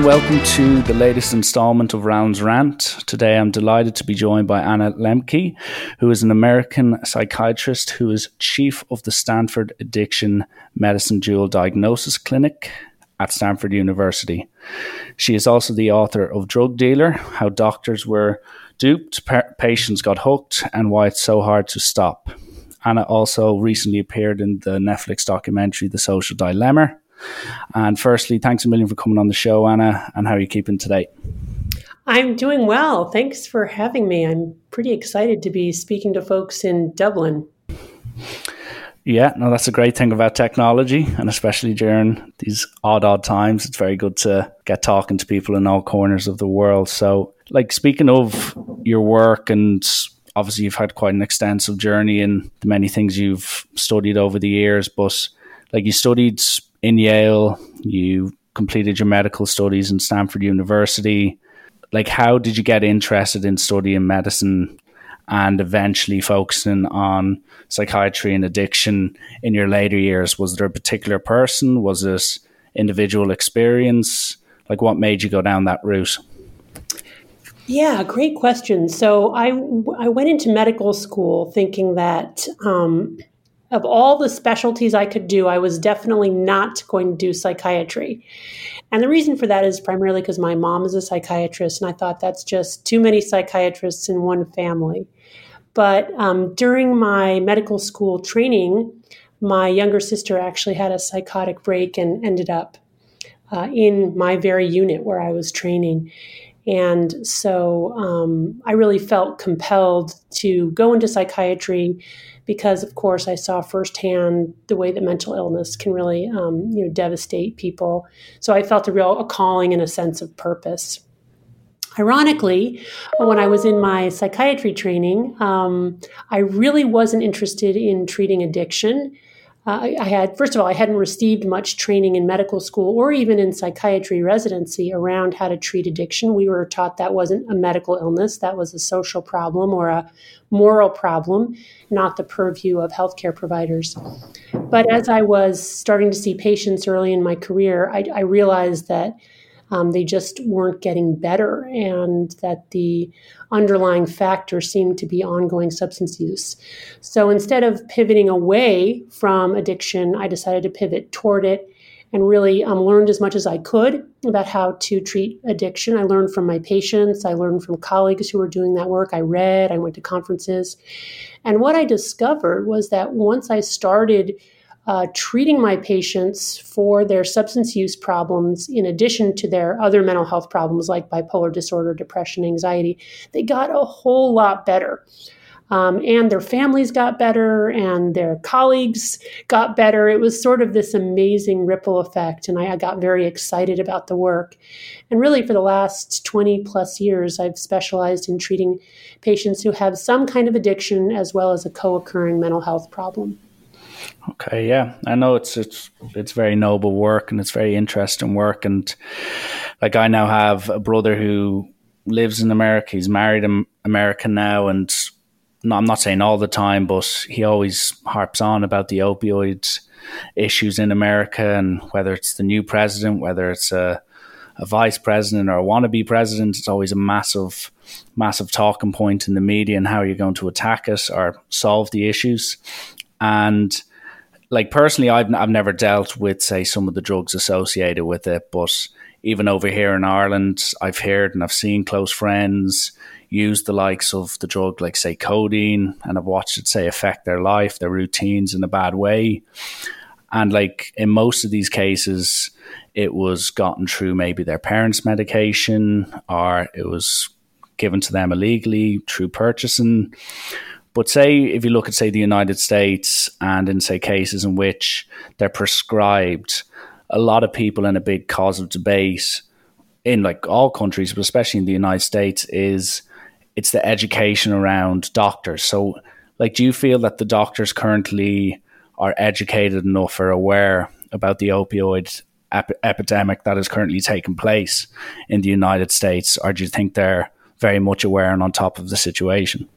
And welcome to the latest installment of Rounds Rant. Today I'm delighted to be joined by Anna Lembke, who is an American psychiatrist who is chief of the Stanford Addiction Medicine Dual Diagnosis Clinic at Stanford University. She is also the author of Drug Dealer How Doctors Were Duped, Patients Got Hooked, and Why It's So Hard to Stop. Anna also recently appeared in the Netflix documentary The Social Dilemma and firstly, thanks a million for coming on the show, Anna. And how are you keeping today? I'm doing well. Thanks for having me. I'm pretty excited to be speaking to folks in Dublin. Yeah, no, that's a great thing about technology, and especially during these odd, odd times, it's very good to get talking to people in all corners of the world. So, like, speaking of your work, and obviously, you've had quite an extensive journey in the many things you've studied over the years, but like, you studied in Yale, you completed your medical studies in Stanford University. Like, how did you get interested in studying medicine and eventually focusing on psychiatry and addiction in your later years? Was there a particular person? Was it individual experience? Like, what made you go down that route? Yeah, great question. So I I went into medical school thinking that um, of all the specialties I could do, I was definitely not going to do psychiatry. And the reason for that is primarily because my mom is a psychiatrist, and I thought that's just too many psychiatrists in one family. But um, during my medical school training, my younger sister actually had a psychotic break and ended up uh, in my very unit where I was training. And so um, I really felt compelled to go into psychiatry because, of course, I saw firsthand the way that mental illness can really, um, you know, devastate people. So I felt a real a calling and a sense of purpose. Ironically, when I was in my psychiatry training, um, I really wasn't interested in treating addiction. Uh, I had, first of all, I hadn't received much training in medical school or even in psychiatry residency around how to treat addiction. We were taught that wasn't a medical illness, that was a social problem or a moral problem, not the purview of healthcare providers. But as I was starting to see patients early in my career, I, I realized that um, they just weren't getting better, and that the underlying factor seemed to be ongoing substance use. So instead of pivoting away from addiction, I decided to pivot toward it and really um, learned as much as I could about how to treat addiction. I learned from my patients, I learned from colleagues who were doing that work. I read, I went to conferences. And what I discovered was that once I started uh, treating my patients for their substance use problems, in addition to their other mental health problems like bipolar disorder, depression, anxiety, they got a whole lot better. Um, and their families got better, and their colleagues got better. It was sort of this amazing ripple effect, and I, I got very excited about the work. And really, for the last 20 plus years, I've specialized in treating patients who have some kind of addiction as well as a co occurring mental health problem. Okay, yeah, I know it's it's it's very noble work and it's very interesting work, and like I now have a brother who lives in America. He's married in America now, and I'm not saying all the time, but he always harps on about the opioids issues in America and whether it's the new president, whether it's a, a vice president or a wannabe president, it's always a massive, massive talking point in the media and how you're going to attack it or solve the issues. And like personally, I've I've never dealt with say some of the drugs associated with it, but even over here in Ireland, I've heard and I've seen close friends use the likes of the drug, like say codeine, and I've watched it say affect their life, their routines in a bad way. And like in most of these cases, it was gotten through maybe their parents' medication or it was given to them illegally through purchasing. But say if you look at say the United States and in say cases in which they're prescribed, a lot of people in a big cause of debate in like all countries, but especially in the United States, is it's the education around doctors. So like do you feel that the doctors currently are educated enough or aware about the opioid ep- epidemic that is currently taking place in the United States, or do you think they're very much aware and on top of the situation?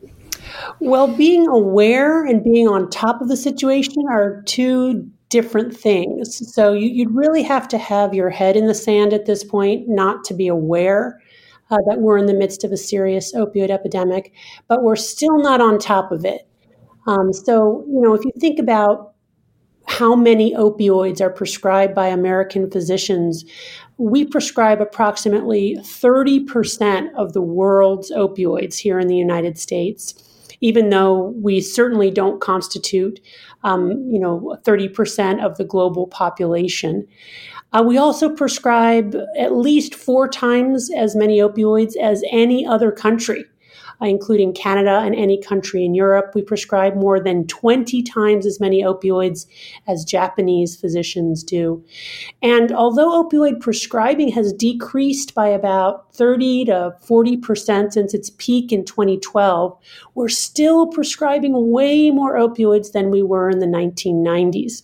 Well, being aware and being on top of the situation are two different things. So you, would really have to have your head in the sand at this point, not to be aware uh, that we're in the midst of a serious opioid epidemic, but we're still not on top of it. Um, so, you know, if you think about how many opioids are prescribed by American physicians, we prescribe approximately 30% of the world's opioids here in the United States, even though we certainly don't constitute, um, you know, 30% of the global population. Uh, we also prescribe at least four times as many opioids as any other country Uh, including Canada and any country in Europe. We prescribe more than 20 times as many opioids as Japanese physicians do. And although opioid prescribing has decreased by about 30 to 40% since its peak in 2012, we're still prescribing way more opioids than we were in the 1990s.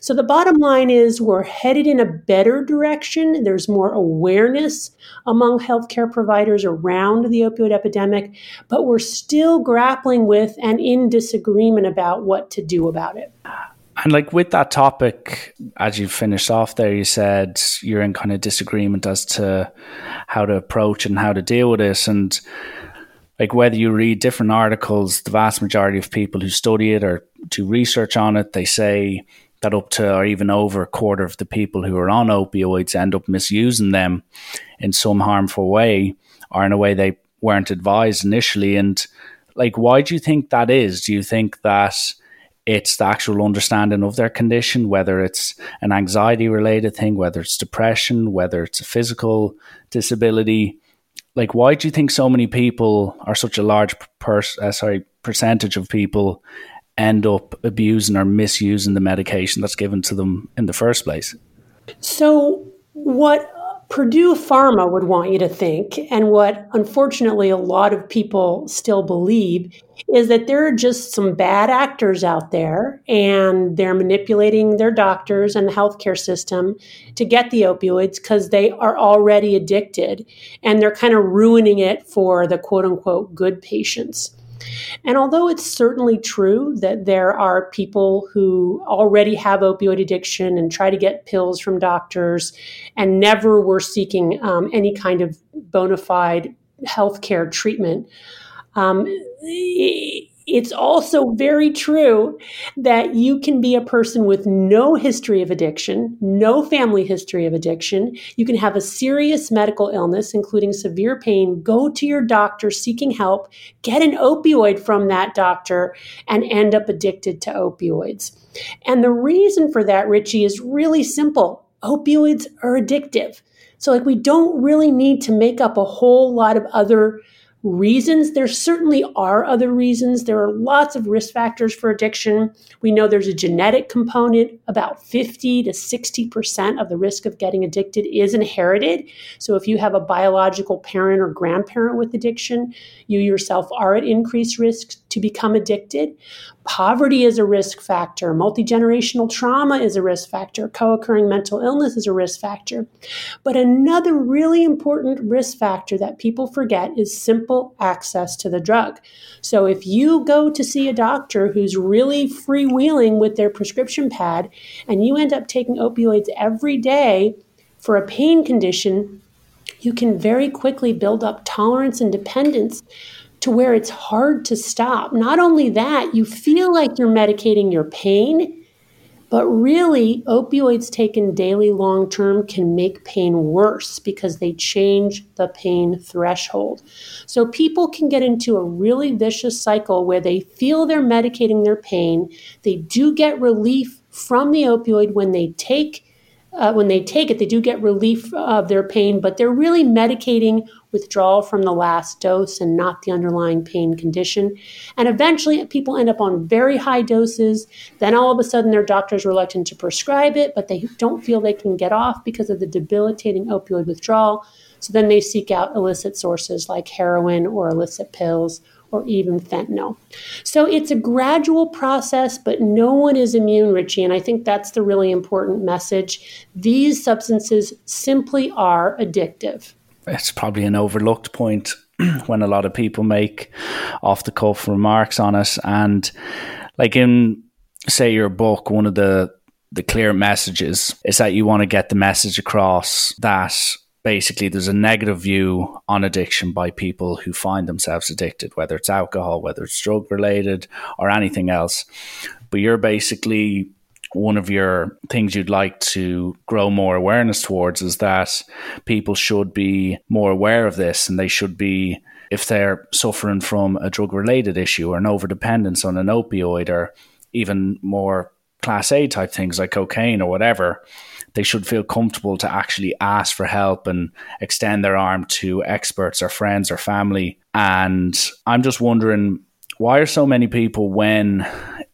So the bottom line is we're headed in a better direction. There's more awareness among healthcare providers around the opioid epidemic, but we're still grappling with and in disagreement about what to do about it. And like with that topic, as you finished off there, you said you're in kind of disagreement as to how to approach and how to deal with this. And like whether you read different articles, the vast majority of people who study it or do research on it, they say that up to or even over a quarter of the people who are on opioids end up misusing them in some harmful way or in a way they weren't advised initially. And like, why do you think that is? Do you think that it's the actual understanding of their condition, whether it's an anxiety related thing, whether it's depression, whether it's a physical disability? Like, why do you think so many people are such a large pers- uh, sorry percentage of people end up abusing or misusing the medication that's given to them in the first place. So, what Purdue Pharma would want you to think, and what unfortunately a lot of people still believe, is that there are just some bad actors out there and they're manipulating their doctors and the healthcare system to get the opioids because they are already addicted and they're kind of ruining it for the quote unquote good patients. And although it's certainly true that there are people who already have opioid addiction and try to get pills from doctors and never were seeking um, any kind of bona fide healthcare treatment, um, it's also very true that you can be a person with no history of addiction, no family history of addiction. You can have a serious medical illness, including severe pain, go to your doctor seeking help, get an opioid from that doctor, and end up addicted to opioids. And the reason for that, Richie, is really simple opioids are addictive. So, like, we don't really need to make up a whole lot of other reasons. There certainly are other reasons. There are lots of risk factors for addiction. We know there's a genetic component. About 50 to 60% of the risk of getting addicted is inherited. So if you have a biological parent or grandparent with addiction, you yourself are at increased risk to become addicted. Poverty is a risk factor. Multi generational trauma is a risk factor. Co occurring mental illness is a risk factor. But another really important risk factor that people forget is simple access to the drug. So if you go to see a doctor who's really freewheeling with their prescription pad and you end up taking opioids every day for a pain condition, you can very quickly build up tolerance and dependence to where it's hard to stop. Not only that, you feel like you're medicating your pain, but really, opioids taken daily long term can make pain worse because they change the pain threshold. So people can get into a really vicious cycle where they feel they're medicating their pain. They do get relief from the opioid when they take uh, when they take it, they do get relief of their pain, but they're really medicating withdrawal from the last dose and not the underlying pain condition. And eventually, people end up on very high doses. Then all of a sudden, their doctor's reluctant to prescribe it, but they don't feel they can get off because of the debilitating opioid withdrawal. So then they seek out illicit sources like heroin or illicit pills or even fentanyl. So it's a gradual process, but no one is immune, Richie. And I think that's the really important message. These substances simply are addictive. It's probably an overlooked point when a lot of people make off the cuff remarks on it. And like in, say, your book, one of the the clear messages is that you want to get the message across that basically there's a negative view on addiction by people who find themselves addicted, whether it's alcohol, whether it's drug related, or anything else. But you're basically one of your things you'd like to grow more awareness towards is that people should be more aware of this and they should be if they're suffering from a drug related issue or an overdependence on an opioid or even more class A type things like cocaine or whatever, they should feel comfortable to actually ask for help and extend their arm to experts or friends or family. And I'm just wondering why are so many people when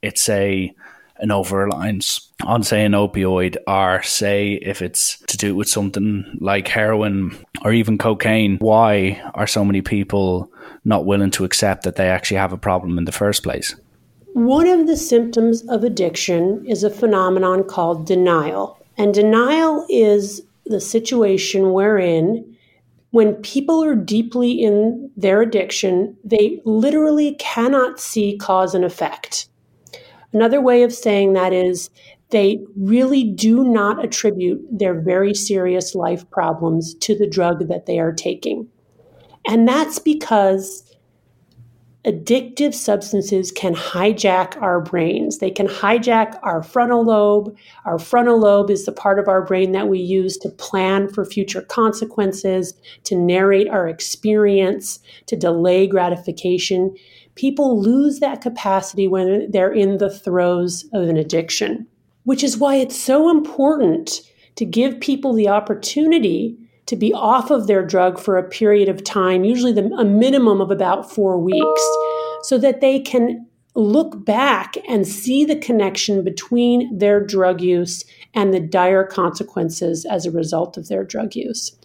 it's a an over reliance on say an opioid or say if it's to do with something like heroin or even cocaine why are so many people not willing to accept that they actually have a problem in the first place one of the symptoms of addiction is a phenomenon called denial. And denial is the situation wherein, when people are deeply in their addiction, they literally cannot see cause and effect. Another way of saying that is they really do not attribute their very serious life problems to the drug that they are taking. And that's because addictive substances can hijack our brains. They can hijack our frontal lobe. Our frontal lobe is the part of our brain that we use to plan for future consequences, to narrate our experience, to delay gratification. People lose that capacity when they're in the throes of an addiction, which is why it's so important to give people the opportunity to be off of their drug for a period of time, usually the, a minimum of about four weeks, so that they can look back and see the connection between their drug use and the dire consequences as a result of their drug use.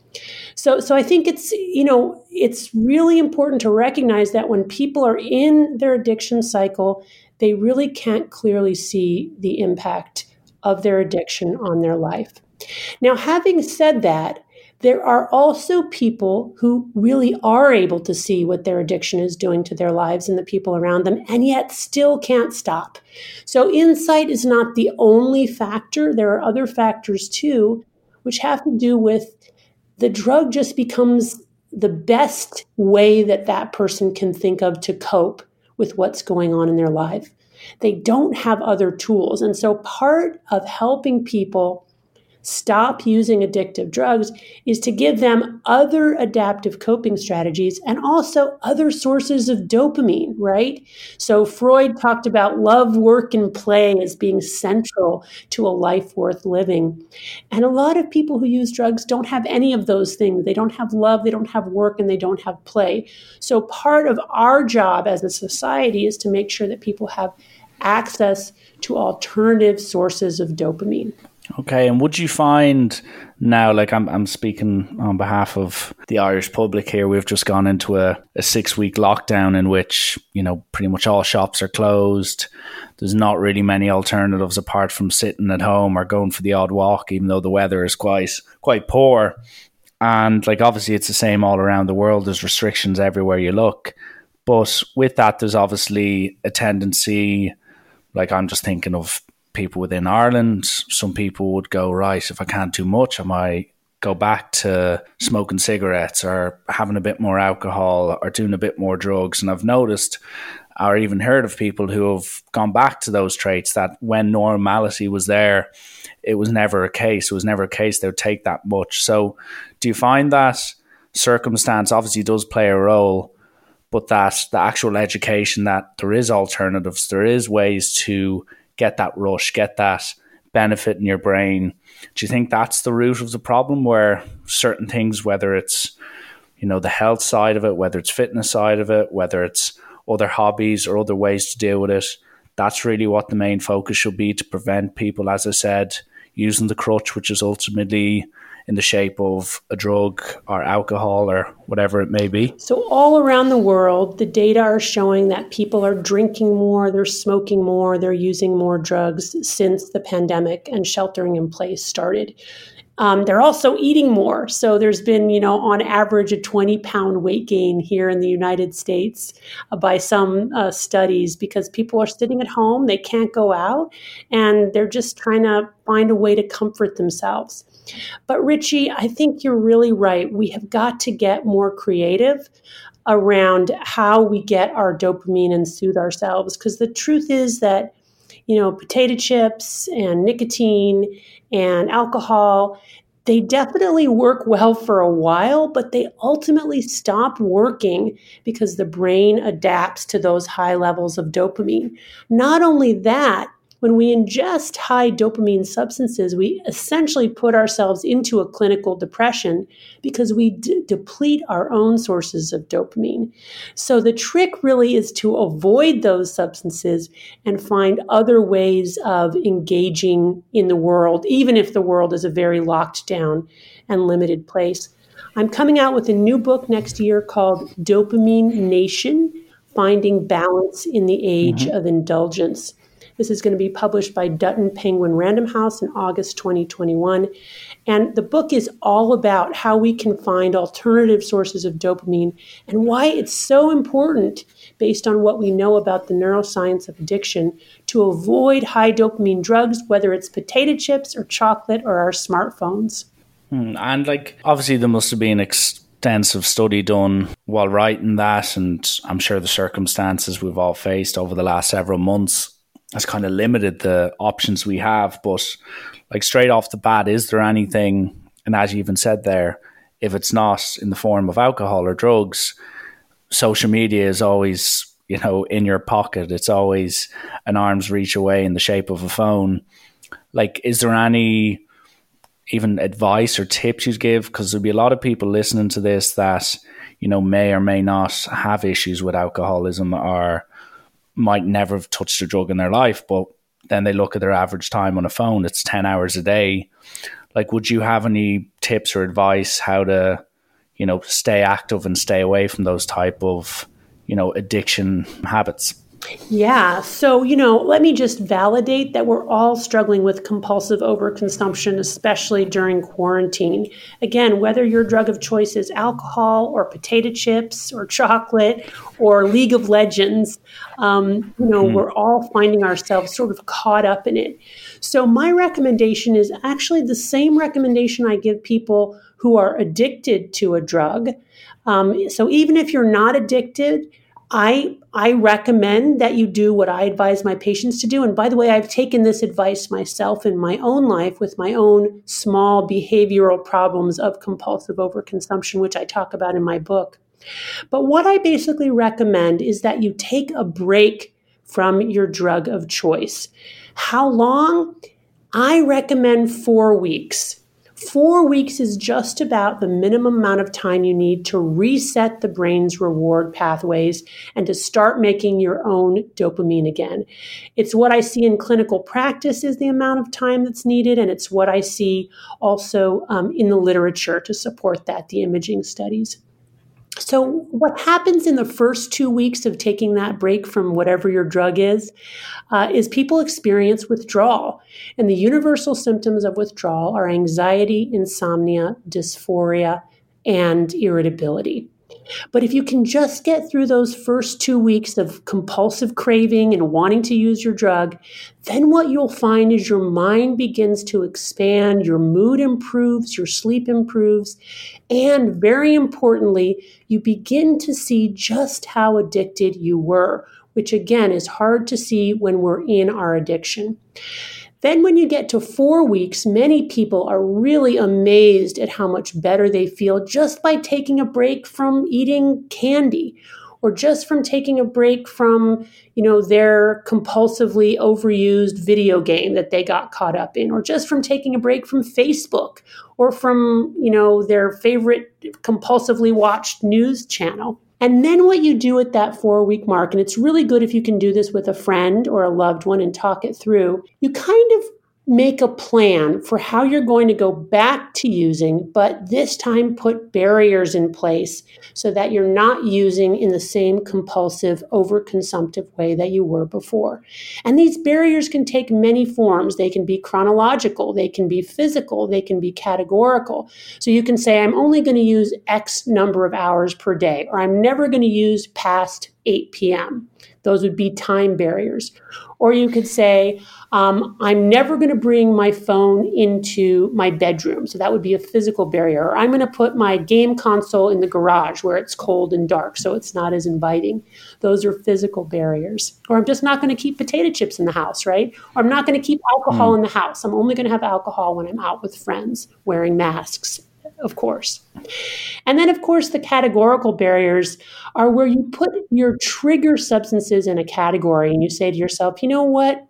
So, so I think it's you know it's really important to recognize that when people are in their addiction cycle, they really can't clearly see the impact of their addiction on their life. Now, having said that, there are also people who really are able to see what their addiction is doing to their lives and the people around them, and yet still can't stop. So, insight is not the only factor. There are other factors too, which have to do with the drug just becomes the best way that that person can think of to cope with what's going on in their life. They don't have other tools. And so, part of helping people stop using addictive drugs is to give them other adaptive coping strategies and also other sources of dopamine, right? So Freud talked about love, work, and play as being central to a life worth living. And a lot of people who use drugs don't have any of those things. They don't have love, they don't have work, and they don't have play. So part of our job as a society is to make sure that people have access to alternative sources of dopamine. Okay, and would you find now, like I'm, I'm speaking on behalf of the Irish public here, we've just gone into a, a six week lockdown in which, you know, pretty much all shops are closed. There's not really many alternatives apart from sitting at home or going for the odd walk, even though the weather is quite, quite poor. And like, obviously, it's the same all around the world. There's restrictions everywhere you look. But with that, there's obviously a tendency, like, I'm just thinking of people within Ireland. Some people would go, right, if I can't do much, I might go back to smoking cigarettes or having a bit more alcohol or doing a bit more drugs. And I've noticed or even heard of people who have gone back to those traits that when normality was there, it was never a case. It was never a case they would take that much. So do you find that circumstance obviously does play a role? But that the actual education that there is alternatives, there is ways to get that rush, get that benefit in your brain. Do you think that's the root of the problem where certain things, whether it's, you know, the health side of it, whether it's fitness side of it, whether it's other hobbies or other ways to deal with it, that's really what the main focus should be to prevent people, as I said, using the crutch, which is ultimately in the shape of a drug or alcohol or whatever it may be? So, all around the world, the data are showing that people are drinking more, they're smoking more, they're using more drugs since the pandemic and sheltering in place started. Um, they're also eating more. So there's been, you know, on average, a 20 pound weight gain here in the United States uh, by some uh, studies because people are sitting at home, they can't go out, and they're just trying to find a way to comfort themselves. But Richie, I think you're really right. We have got to get more creative around how we get our dopamine and soothe ourselves because the truth is that you know, potato chips and nicotine and alcohol, they definitely work well for a while, but they ultimately stop working because the brain adapts to those high levels of dopamine. Not only that, when we ingest high dopamine substances, we essentially put ourselves into a clinical depression because we d- deplete our own sources of dopamine. So the trick really is to avoid those substances and find other ways of engaging in the world, even if the world is a very locked down and limited place. I'm coming out with a new book next year called Dopamine Nation Finding Balance in the Age mm-hmm. of Indulgence. This is going to be published by Dutton Penguin Random House in August 2021. And the book is all about how we can find alternative sources of dopamine and why it's so important, based on what we know about the neuroscience of addiction, to avoid high dopamine drugs, whether it's potato chips or chocolate or our smartphones. Hmm, and like, obviously, there must have been extensive study done while writing that, and I'm sure the circumstances we've all faced over the last several months has kind of limited the options we have. But like straight off the bat, is there anything? And as you even said there, if it's not in the form of alcohol or drugs, social media is always you know in your pocket. It's always an arm's reach away in the shape of a phone. Like, is there any even advice or tips you'd give? Because there'll be a lot of people listening to this that you know may or may not have issues with alcoholism or might never have touched a drug in their life, but then they look at their average time on a phone, it's 10 hours a day. Like, would you have any tips or advice how to, you know, stay active and stay away from those type of, you know, addiction habits? Yeah. So, you know, let me just validate that we're all struggling with compulsive overconsumption, especially during quarantine. Again, whether your drug of choice is alcohol or potato chips or chocolate or League of Legends, um, you know, mm. we're all finding ourselves sort of caught up in it. So, my recommendation is actually the same recommendation I give people who are addicted to a drug. Um, so, even if you're not addicted, I I recommend that you do what I advise my patients to do. And by the way, I've taken this advice myself in my own life with my own small behavioral problems of compulsive overconsumption, which I talk about in my book. But what I basically recommend is that you take a break from your drug of choice. How long? I recommend four weeks. Four weeks is just about the minimum amount of time you need to reset the brain's reward pathways and to start making your own dopamine again. It's what I see in clinical practice is the amount of time that's needed, and it's what I see also um, in the literature to support that, the imaging studies. So, what happens in the first two weeks of taking that break from whatever your drug is, uh, is people experience withdrawal. And the universal symptoms of withdrawal are anxiety, insomnia, dysphoria, and irritability. But if you can just get through those first two weeks of compulsive craving and wanting to use your drug, then what you'll find is your mind begins to expand, your mood improves, your sleep improves, and very importantly, you begin to see just how addicted you were, which again is hard to see when we're in our addiction. Then, when you get to four weeks, many people are really amazed at how much better they feel just by taking a break from eating candy or just from taking a break from, you know, their compulsively overused video game that they got caught up in, or just from taking a break from Facebook or from, you know, their favorite compulsively watched news channel. And then what you do at that four week mark, and it's really good if you can do this with a friend or a loved one and talk it through, you kind of make a plan for how you're going to go back to using, but this time put barriers in place so that you're not using in the same compulsive, overconsumptive way that you were before. And these barriers can take many forms. They can be chronological, they can be physical, they can be categorical. So you can say, I'm only going to use X number of hours per day, or I'm never going to use past 8 p.m. Those would be time barriers. Or you could say, um, I'm never going to bring my phone into my bedroom. So that would be a physical barrier. Or I'm going to put my game console in the garage where it's cold and dark so it's not as inviting. Those are physical barriers. Or I'm just not going to keep potato chips in the house, right? Or I'm not going to keep alcohol mm. in the house. I'm only going to have alcohol when I'm out with friends wearing masks of course. And then, of course, the categorical barriers are where you put your trigger substances in a category and you say to yourself, you know what?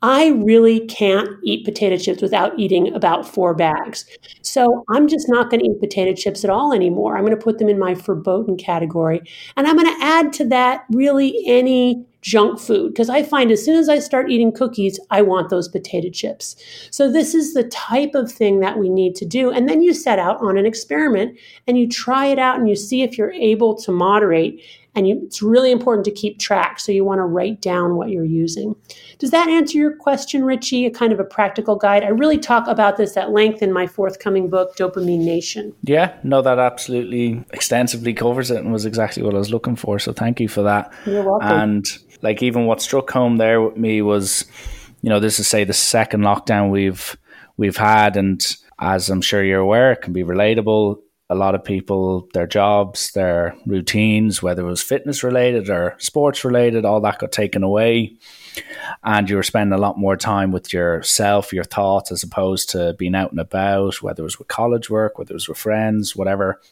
I really can't eat potato chips without eating about four bags. So I'm just not going to eat potato chips at all anymore. I'm going to put them in my verboten category. And I'm going to add to that really any junk food because I find as soon as I start eating cookies, I want those potato chips. So, this is the type of thing that we need to do. And then you set out on an experiment and you try it out and you see if you're able to moderate. And you, it's really important to keep track. So, you want to write down what you're using. Does that answer your question, Richie? A kind of a practical guide. I really talk about this at length in my forthcoming book, Dopamine Nation. Yeah, no, that absolutely extensively covers it and was exactly what I was looking for. So, thank you for that. You're welcome. And like even what struck home there with me was, you know, this is say the second lockdown we've we've had, and as I'm sure you're aware, it can be relatable. A lot of people, their jobs, their routines, whether it was fitness related or sports related, all that got taken away. And you were spending a lot more time with yourself, your thoughts, as opposed to being out and about, whether it was with college work, whether it was with friends, whatever.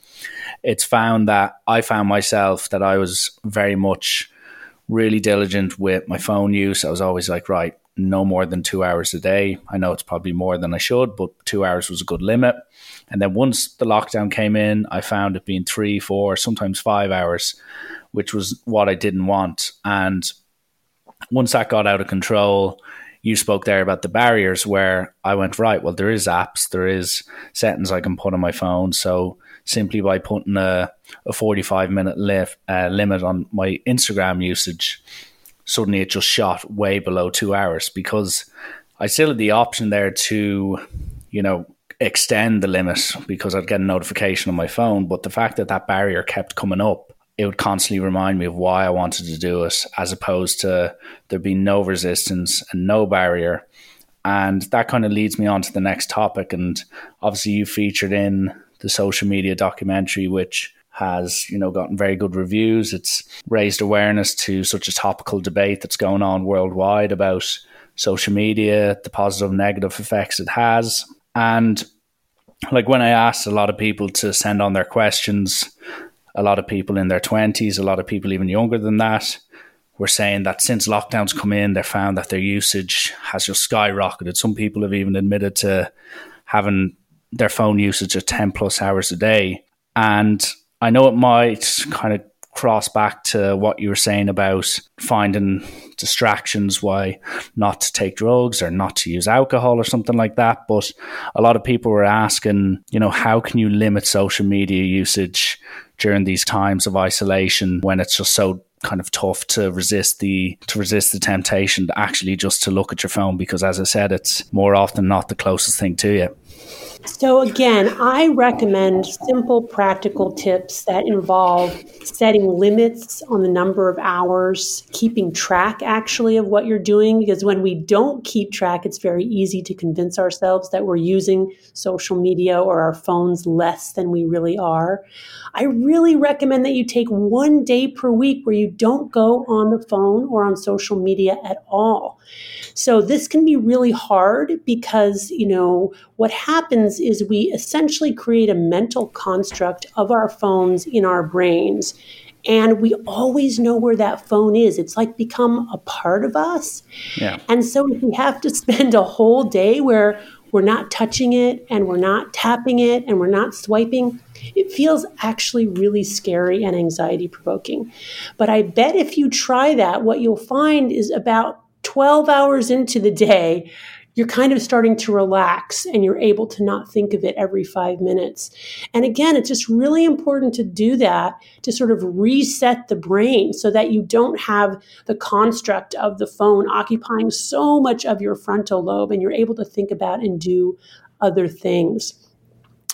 It's found that I found myself that I was very much really diligent with my phone use. I was always like, right, no more than two hours a day. I know it's probably more than I should, but two hours was a good limit. And then once the lockdown came in, I found it being three, four, sometimes five hours, which was what I didn't want. And once that got out of control, you spoke there about the barriers where I went, right, well, there is apps, there is settings I can put on my phone. So simply by putting a, a 45 minute uh, limit on my Instagram usage, suddenly it just shot way below two hours because I still had the option there to, you know, extend the limit because I'd get a notification on my phone. But the fact that that barrier kept coming up, it would constantly remind me of why I wanted to do it, as opposed to there being no resistance and no barrier. And that kind of leads me on to the next topic. And obviously, you featured in the social media documentary, which has you know gotten very good reviews. It's raised awareness to such a topical debate that's going on worldwide about social media, the positive and negative effects it has, and like when I asked a lot of people to send on their questions, a lot of people in their twenties, a lot of people even younger than that, were saying that since lockdowns come in, they found that their usage has just skyrocketed. Some people have even admitted to having their phone usage at 10 plus hours a day. And I know it might kind of cross back to what you were saying about finding distractions, why not to take drugs or not to use alcohol or something like that. But a lot of people were asking, you know, how can you limit social media usage during these times of isolation when it's just so kind of tough to resist the to resist the temptation to actually just to look at your phone because as I said it's more often not the closest thing to you. So, again, I recommend simple, practical tips that involve setting limits on the number of hours, keeping track actually of what you're doing, because when we don't keep track, it's very easy to convince ourselves that we're using social media or our phones less than we really are. I really recommend that you take one day per week where you don't go on the phone or on social media at all. So, this can be really hard because, you know, what happens is we essentially create a mental construct of our phones in our brains. And we always know where that phone is. It's like become a part of us. Yeah. And so if we have to spend a whole day where we're not touching it and we're not tapping it and we're not swiping, it feels actually really scary and anxiety provoking. But I bet if you try that, what you'll find is about 12 hours into the day, you're kind of starting to relax and you're able to not think of it every five minutes. And again, it's just really important to do that to sort of reset the brain so that you don't have the construct of the phone occupying so much of your frontal lobe and you're able to think about and do other things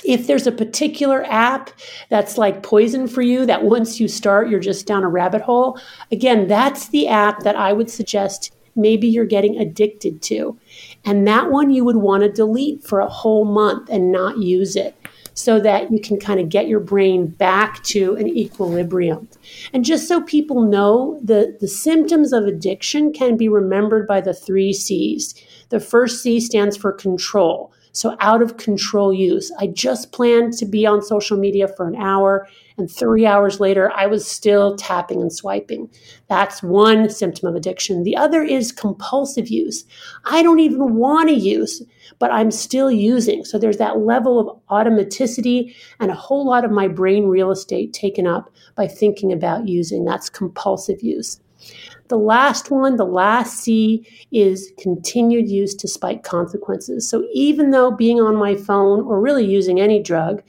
if there's a particular app that's like poison for you, that once you start, you're just down a rabbit hole, again, that's the app that I would suggest maybe you're getting addicted to. And that one you would want to delete for a whole month and not use it so that you can kind of get your brain back to an equilibrium. And just so people know, the, the symptoms of addiction can be remembered by the three C's. The first C stands for control. So, out of control use. I just planned to be on social media for an hour, and three hours later, I was still tapping and swiping. That's one symptom of addiction. The other is compulsive use. I don't even want to use, but I'm still using. So, there's that level of automaticity and a whole lot of my brain real estate taken up by thinking about using. That's compulsive use. The last one, the last C, is continued use despite consequences. So even though being on my phone or really using any drug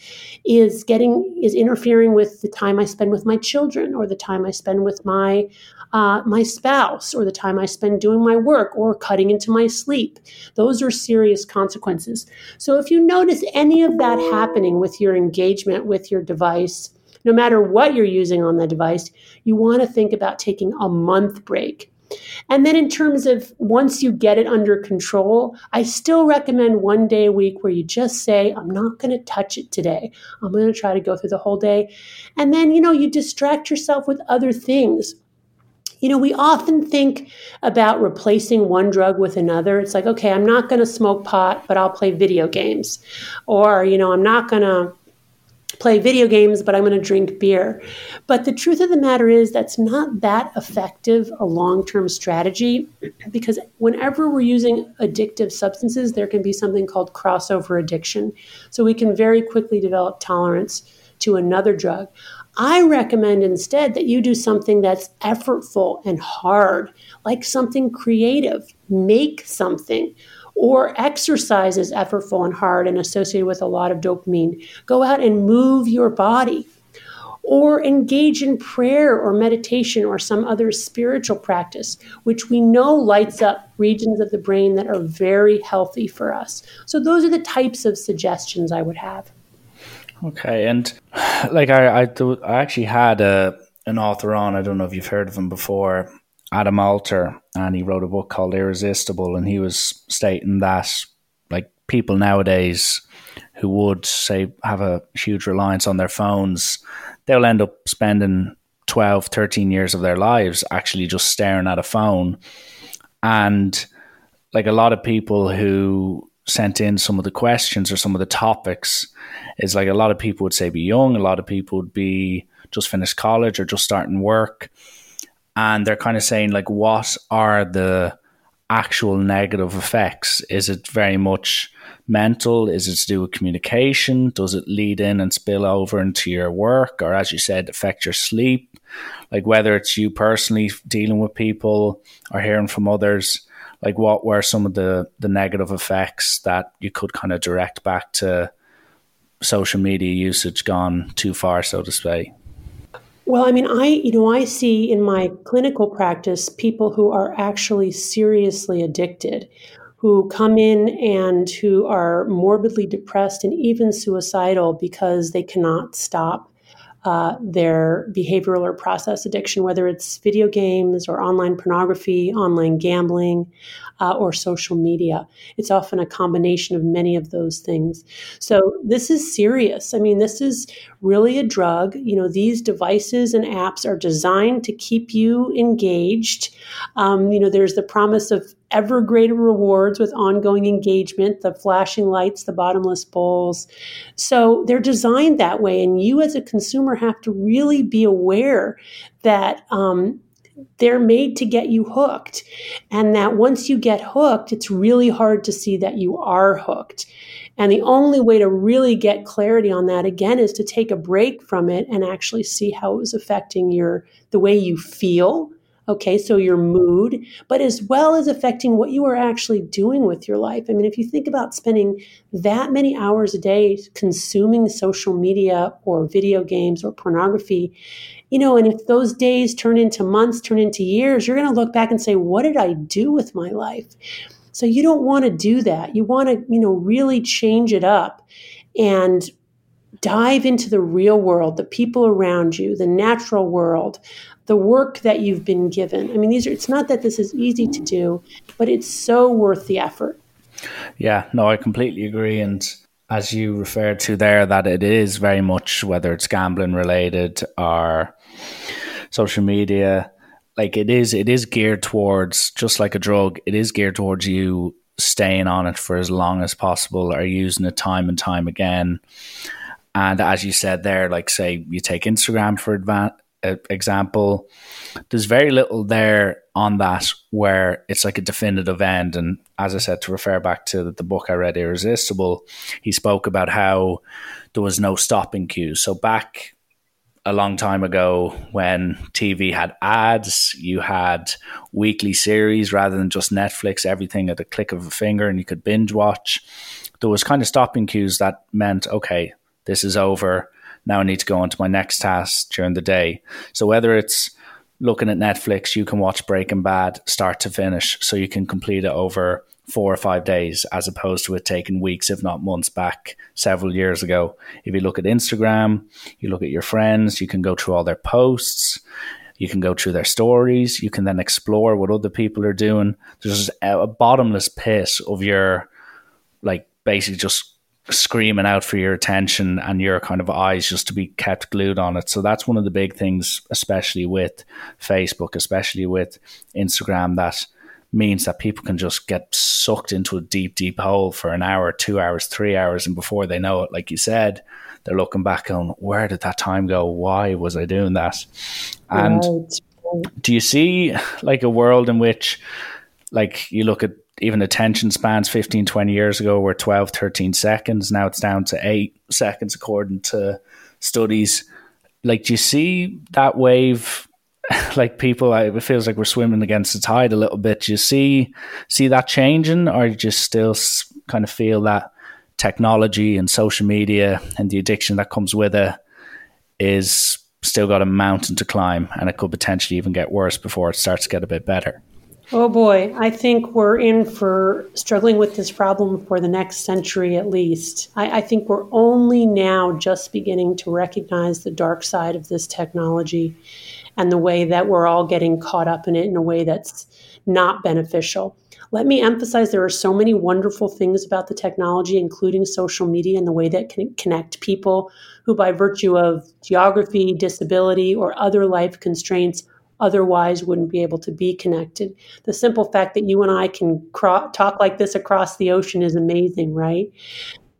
is getting is interfering with the time I spend with my children or the time I spend with my uh, my spouse or the time I spend doing my work or cutting into my sleep. Those are serious consequences. So if you notice any of that happening with your engagement with your device, no matter what you're using on the device, you want to think about taking a month break. And then, in terms of once you get it under control, I still recommend one day a week where you just say, I'm not going to touch it today. I'm going to try to go through the whole day. And then, you know, you distract yourself with other things. You know, we often think about replacing one drug with another. It's like, okay, I'm not going to smoke pot, but I'll play video games. Or, you know, I'm not going to play video games, but I'm going to drink beer. But the truth of the matter is, that's not that effective a long term strategy because whenever we're using addictive substances, there can be something called crossover addiction. So we can very quickly develop tolerance to another drug. I recommend instead that you do something that's effortful and hard, like something creative. Make something or exercise is effortful and hard and associated with a lot of dopamine. Go out and move your body. Or engage in prayer or meditation or some other spiritual practice, which we know lights up regions of the brain that are very healthy for us. So, those are the types of suggestions I would have. Okay, and like I, I, I actually had a an author on. I don't know if you've heard of him before, Adam Alter, and he wrote a book called Irresistible, and he was stating that like people nowadays who would say have a huge reliance on their phones, they'll end up spending 12, 13 years of their lives actually just staring at a phone. And like a lot of people who sent in some of the questions or some of the topics is like a lot of people would say be young, a lot of people would be just finished college or just starting work and they're kind of saying like what are the actual negative effects? Is it very much mental? Is it to do with communication? Does it lead in and spill over into your work? Or as you said affect your sleep? Like whether it's you personally dealing with people or hearing from others like what were some of the the negative effects that you could kind of direct back to social media usage gone too far so to say well, I mean, I you know I see in my clinical practice people who are actually seriously addicted, who come in and who are morbidly depressed and even suicidal because they cannot stop uh, their behavioral or process addiction, whether it's video games or online pornography, online gambling, uh, or social media. It's often a combination of many of those things. So this is serious. I mean, this is really a drug. You know, these devices and apps are designed to keep you engaged. Um, you know, there's the promise of ever greater rewards with ongoing engagement, the flashing lights, the bottomless bowls. So they're designed that way. And you, as a consumer, have to really be aware that. Um, they're made to get you hooked. And that once you get hooked, it's really hard to see that you are hooked. And the only way to really get clarity on that again is to take a break from it and actually see how it was affecting your the way you feel Okay, so your mood, but as well as affecting what you are actually doing with your life. I mean, if you think about spending that many hours a day consuming social media or video games or pornography, you know, and if those days turn into months, turn into years, you're going to look back and say, what did I do with my life? So you don't want to do that. You want to, you know, really change it up and dive into the real world, the people around you, the natural world, the work that you've been given. I mean, these are, it's not that this is easy to do, but it's so worth the effort. Yeah, no, I completely agree. And as you referred to there, that it is very much whether it's gambling related or social media, like it is, it is geared towards just like a drug. It is geared towards you staying on it for as long as possible or using it time and time again. And as you said there, like say you take Instagram for advan- example, there's very little there on that where it's like a definitive end. And as I said, to refer back to the book I read, Irresistible, he spoke about how there was no stopping cues. So back a long time ago when TV had ads, you had weekly series rather than just Netflix, everything at the click of a finger and you could binge watch. There was kind of stopping cues that meant, okay, this is over. Now I need to go on to my next task during the day. So whether it's looking at Netflix, you can watch Breaking Bad start to finish. So you can complete it over four or five days as opposed to it taking weeks, if not months back several years ago. If you look at Instagram, you look at your friends, you can go through all their posts. You can go through their stories. You can then explore what other people are doing. There's a bottomless pit of your, like, basically just screaming out for your attention and your kind of eyes just to be kept glued on it. So that's one of the big things, especially with Facebook, especially with Instagram, that means that people can just get sucked into a deep, deep hole for an hour, two hours, three hours. And before they know it, like you said, they're looking back on where did that time go? Why was I doing that? And right. do you see like a world in which, like, you look at even attention spans 15, 20 years ago were 12, 13 seconds. Now it's down to eight seconds, according to studies. Like, do you see that wave? Like people, it feels like we're swimming against the tide a little bit. Do you see see that changing, or you just still kind of feel that technology and social media and the addiction that comes with it is still got a mountain to climb, and it could potentially even get worse before it starts to get a bit better? Oh boy, I think we're in for struggling with this problem for the next century at least. I, I, think we're only now just beginning to recognize the dark side of this technology and the way that we're all getting caught up in it in a way that's not beneficial. Let me emphasize there are so many wonderful things about the technology, including social media and the way that can connect people who, by virtue of geography, disability, or other life constraints, otherwise wouldn't be able to be connected. The simple fact that you and I can cro- talk like this across the ocean is amazing, right?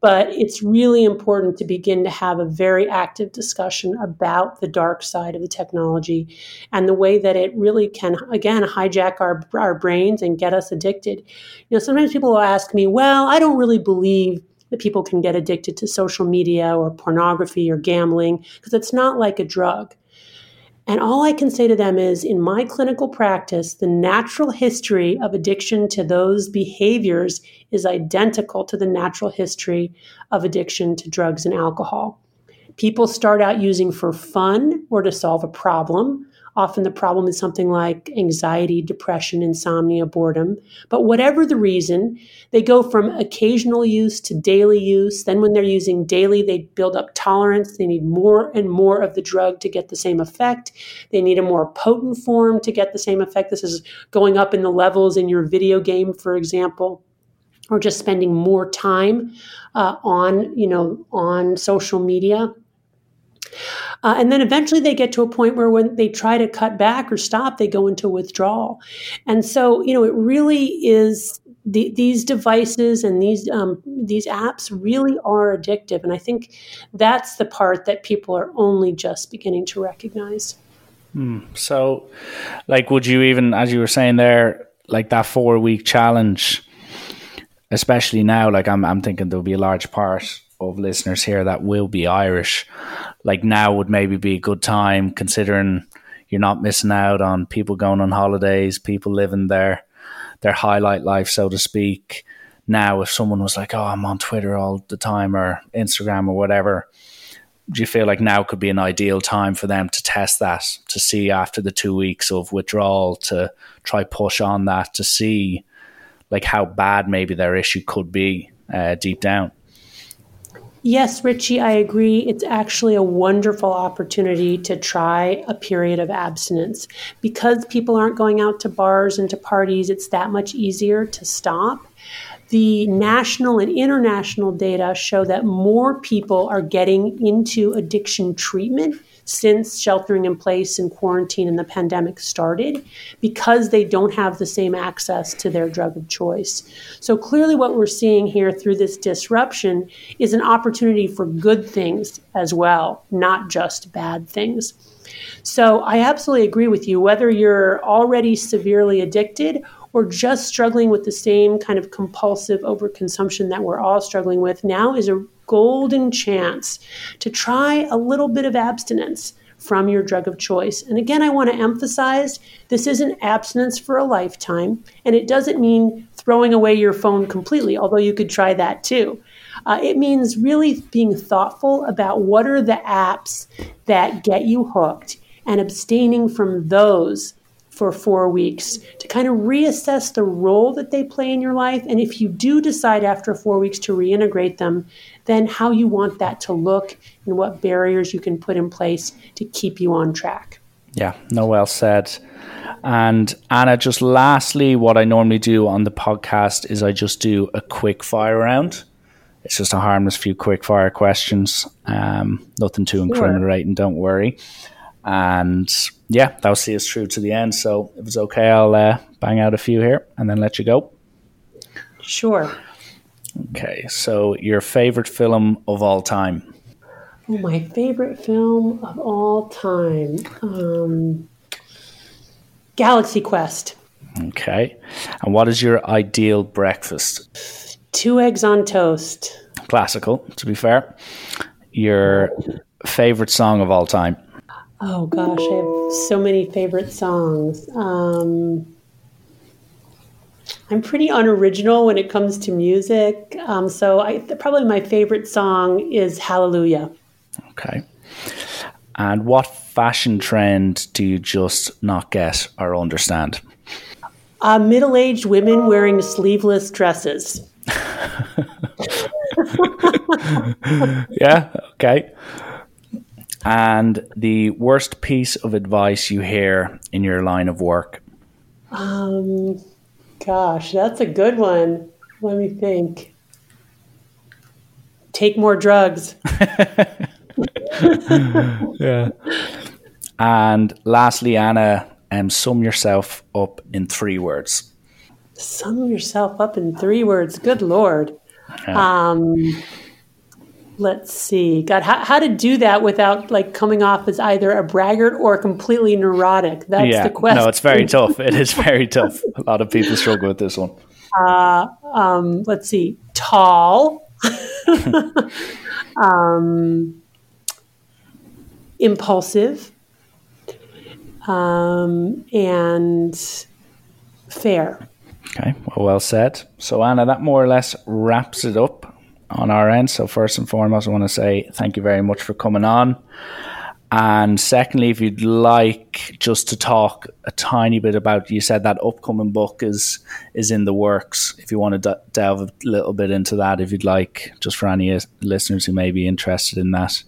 But it's really important to begin to have a very active discussion about the dark side of the technology and the way that it really can, again, hijack our, our brains and get us addicted. You know, sometimes people will ask me, well, I don't really believe that people can get addicted to social media or pornography or gambling because it's not like a drug. And all I can say to them is in my clinical practice, the natural history of addiction to those behaviors is identical to the natural history of addiction to drugs and alcohol. People start out using for fun or to solve a problem. Often the problem is something like anxiety, depression, insomnia, boredom. But whatever the reason, they go from occasional use to daily use. Then, when they're using daily, they build up tolerance. They need more and more of the drug to get the same effect. They need a more potent form to get the same effect. This is going up in the levels in your video game, for example or just spending more time uh, on you know on social media uh, and then eventually they get to a point where when they try to cut back or stop, they go into withdrawal. And so, you know, it really is the, these devices and these um, these apps really are addictive. And I think that's the part that people are only just beginning to recognize. Hmm. So, like, would you even, as you were saying there, like that four week challenge, especially now, like I'm, I'm thinking there'll be a large part of listeners here that will be Irish, like now would maybe be a good time considering you're not missing out on people going on holidays, people living their their highlight life, so to speak. Now, if someone was like, "Oh, I'm on Twitter all the time" or Instagram or whatever, do you feel like now could be an ideal time for them to test that to see after the two weeks of withdrawal to try push on that to see like how bad maybe their issue could be uh, deep down Yes, Richie, I agree. It's actually a wonderful opportunity to try a period of abstinence. Because people aren't going out to bars and to parties, it's that much easier to stop. The national and international data show that more people are getting into addiction treatment since sheltering in place and quarantine and the pandemic started because they don't have the same access to their drug of choice. So clearly, what we're seeing here through this disruption is an opportunity for good things as well, not just bad things. So I absolutely agree with you. Whether you're already severely addicted or just struggling with the same kind of compulsive overconsumption that we're all struggling with, now is a golden chance to try a little bit of abstinence from your drug of choice. And again, I want to emphasize this isn't abstinence for a lifetime, and it doesn't mean throwing away your phone completely, although you could try that too. Uh, it means really being thoughtful about what are the apps that get you hooked and abstaining from those for four weeks to kind of reassess the role that they play in your life. And if you do decide after four weeks to reintegrate them, then how you want that to look and what barriers you can put in place to keep you on track. Yeah, no, well said. And Anna, just lastly, what I normally do on the podcast is I just do a quick fire round. It's just a harmless few quick fire questions. Um, nothing too incriminating, don't worry. And yeah, that'll see us through to the end. So if it's okay, I'll uh, bang out a few here and then let you go. Sure. Okay, so your favorite film of all time? Oh, my favorite film of all time. Um, Galaxy Quest. Okay. And what is your ideal breakfast? Two eggs on toast. Classical, to be fair. Your favorite song of all time? Oh gosh, I have so many favorite songs. Um, I'm pretty unoriginal when it comes to music, um, so I probably my favorite song is Hallelujah. Okay. And what fashion trend do you just not get or understand? Uh, middle-aged women wearing sleeveless dresses. yeah. Okay and the worst piece of advice you hear in your line of work? Um, gosh, that's a good one. Let me think. Take more drugs. yeah. And lastly, Anna, um, sum yourself up in three words. Sum yourself up in three words. Good Lord. Yeah. Um, let's see. God how, how to do that without like coming off as either a braggart or completely neurotic? That's yeah, the question no it's very tough. It is very tough. A lot of people struggle with this one. Uh, um, let's see. Tall. Um, impulsive. Um, and fair. Okay. Well well said. So anna that more or less wraps it up on our end. So, first and foremost, I want to say thank you very much for coming on. And secondly, if you'd like just to talk a tiny bit about, you said that upcoming book is is in the works. If you want to d- delve a little bit into that, if you'd like, just for any listeners who may be interested in that.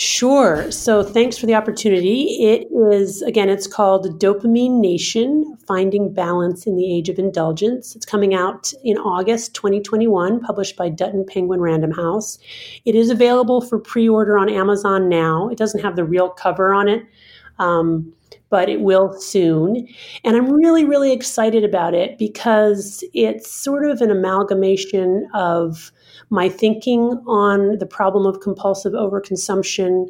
Sure. So thanks for the opportunity. It is, again, it's called Dopamine Nation Finding Balance in the Age of Indulgence. It's coming out in August 2021, published by Dutton Penguin Random House. It is available for pre order on Amazon now. It doesn't have the real cover on it. Um, but it will soon. And I'm really, really excited about it because it's sort of an amalgamation of my thinking on the problem of compulsive overconsumption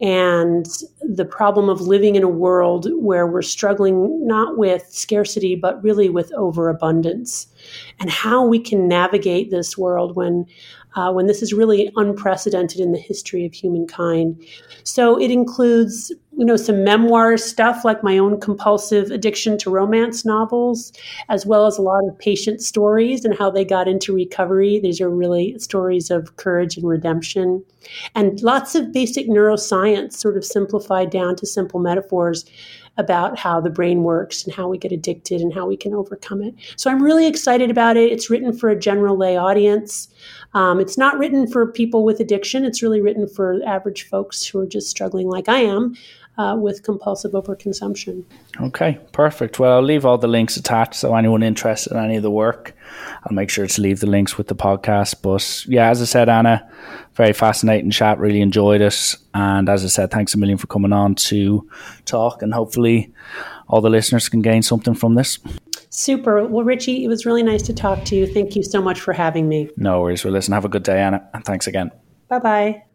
and the problem of living in a world where we're struggling not with scarcity, but really with overabundance, and how we can navigate this world when uh, when this is really unprecedented in the history of humankind. So it includes, you know, some memoir stuff like my own compulsive addiction to romance novels, as well as a lot of patient stories and how they got into recovery. These are really stories of courage and redemption, and lots of basic neuroscience, sort of simplified down to simple metaphors about how the brain works and how we get addicted and how we can overcome it. So I'm really excited about it. It's written for a general lay audience. Um, it's not written for people with addiction. It's really written for average folks who are just struggling, like I am, uh, with compulsive overconsumption. Okay, perfect. Well, I'll leave all the links attached. So anyone interested in any of the work, I'll make sure to leave the links with the podcast. But yeah, as I said, Anna, very fascinating chat. Really enjoyed it. And as I said, thanks a million for coming on to talk. And hopefully, all the listeners can gain something from this. Super. Well, Richie, it was really nice to talk to you. Thank you so much for having me. No worries. Well, listen, have a good day, Anna. And thanks again. Bye bye.